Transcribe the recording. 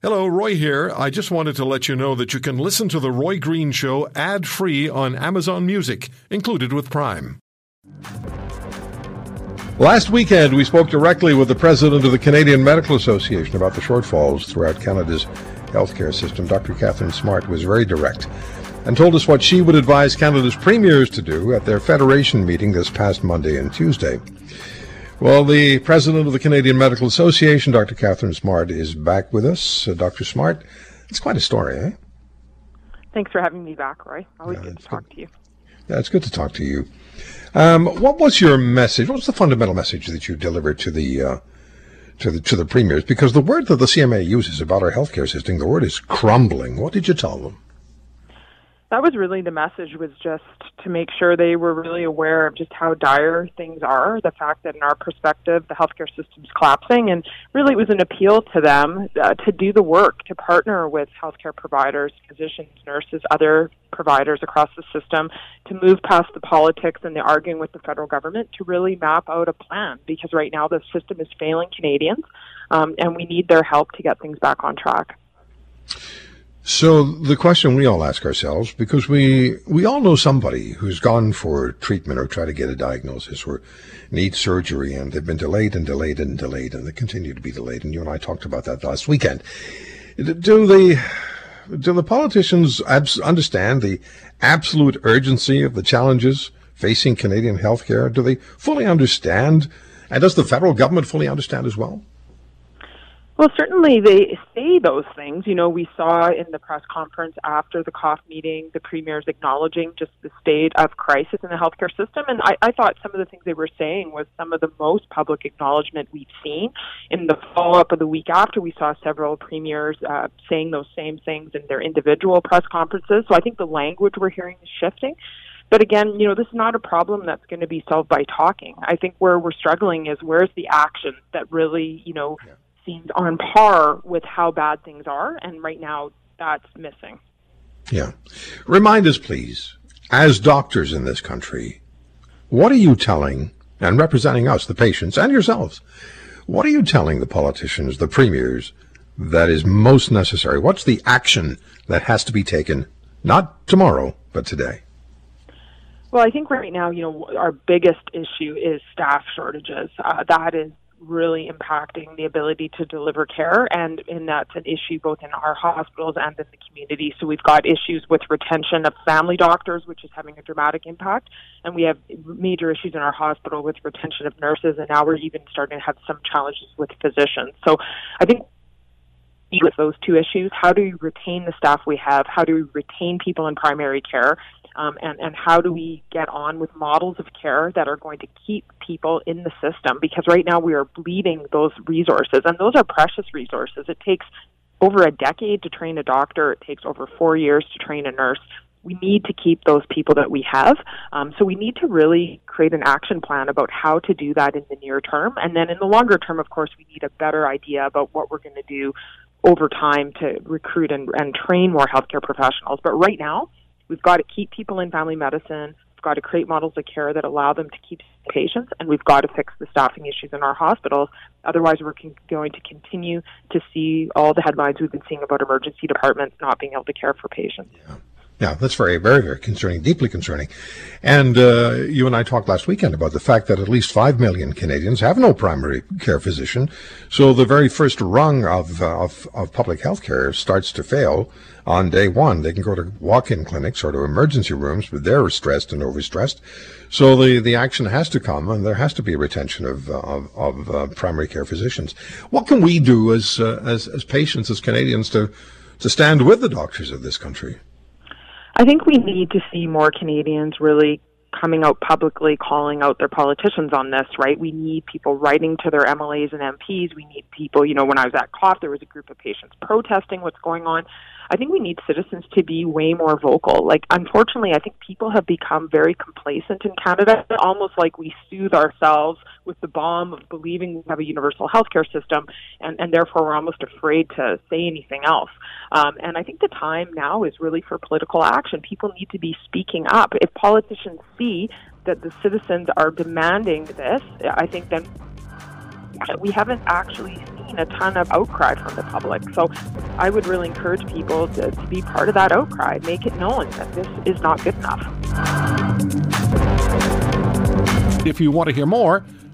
Hello, Roy here. I just wanted to let you know that you can listen to The Roy Green Show ad free on Amazon Music, included with Prime. Last weekend, we spoke directly with the president of the Canadian Medical Association about the shortfalls throughout Canada's healthcare system. Dr. Katharine Smart was very direct and told us what she would advise Canada's premiers to do at their federation meeting this past Monday and Tuesday. Well, the president of the Canadian Medical Association, Dr. Katharine Smart, is back with us. Uh, Dr. Smart, it's quite a story, eh? Thanks for having me back, Roy. Always yeah, good to talk good. to you. Yeah, it's good to talk to you. Um, what was your message? What was the fundamental message that you delivered to the uh, to the to the premiers? Because the word that the CMA uses about our healthcare system, the word is crumbling. What did you tell them? That was really the message was just to make sure they were really aware of just how dire things are the fact that in our perspective the healthcare system's collapsing and really it was an appeal to them uh, to do the work to partner with healthcare providers physicians nurses other providers across the system to move past the politics and the arguing with the federal government to really map out a plan because right now the system is failing canadians um, and we need their help to get things back on track so the question we all ask ourselves, because we we all know somebody who's gone for treatment or try to get a diagnosis or need surgery, and they've been delayed and delayed and delayed, and they continue to be delayed. And you and I talked about that last weekend. Do the do the politicians abs- understand the absolute urgency of the challenges facing Canadian healthcare? Do they fully understand? And does the federal government fully understand as well? Well, certainly they say those things. You know, we saw in the press conference after the COF meeting, the premiers acknowledging just the state of crisis in the healthcare system. And I, I thought some of the things they were saying was some of the most public acknowledgement we've seen. In the follow up of the week after, we saw several premiers uh, saying those same things in their individual press conferences. So I think the language we're hearing is shifting. But again, you know, this is not a problem that's going to be solved by talking. I think where we're struggling is where's the action that really, you know, yeah on par with how bad things are, and right now that's missing. Yeah. Remind us, please, as doctors in this country, what are you telling and representing us, the patients, and yourselves? What are you telling the politicians, the premiers, that is most necessary? What's the action that has to be taken, not tomorrow, but today? Well, I think right now, you know, our biggest issue is staff shortages. Uh, that is really impacting the ability to deliver care and and that's an issue both in our hospitals and in the community. So we've got issues with retention of family doctors which is having a dramatic impact and we have major issues in our hospital with retention of nurses and now we're even starting to have some challenges with physicians. So i think with those two issues how do we retain the staff we have? How do we retain people in primary care um, and, and how do we get on with models of care that are going to keep people in the system? Because right now we are bleeding those resources, and those are precious resources. It takes over a decade to train a doctor, it takes over four years to train a nurse. We need to keep those people that we have. Um, so we need to really create an action plan about how to do that in the near term. And then in the longer term, of course, we need a better idea about what we're going to do over time to recruit and, and train more healthcare professionals. But right now, We've got to keep people in family medicine. We've got to create models of care that allow them to keep patients, and we've got to fix the staffing issues in our hospitals. Otherwise, we're con- going to continue to see all the headlines we've been seeing about emergency departments not being able to care for patients. Yeah. Yeah, that's very, very, very concerning, deeply concerning. And uh, you and I talked last weekend about the fact that at least 5 million Canadians have no primary care physician. So the very first rung of, uh, of, of public health care starts to fail on day one. They can go to walk-in clinics or to emergency rooms, but they're stressed and overstressed. So the, the action has to come, and there has to be a retention of, uh, of, of uh, primary care physicians. What can we do as, uh, as, as patients, as Canadians, to, to stand with the doctors of this country? I think we need to see more Canadians really coming out publicly calling out their politicians on this, right? We need people writing to their MLAs and MPs. We need people, you know, when I was at COF, there was a group of patients protesting what's going on. I think we need citizens to be way more vocal. Like, unfortunately, I think people have become very complacent in Canada, almost like we soothe ourselves with the balm of believing we have a universal healthcare system, and, and therefore we're almost afraid to say anything else. Um, and I think the time now is really for political action. People need to be speaking up. If politicians see that the citizens are demanding this, I think then we haven't actually seen a ton of outcry from the public. So I would really encourage people to, to be part of that outcry, make it known that this is not good enough. If you want to hear more,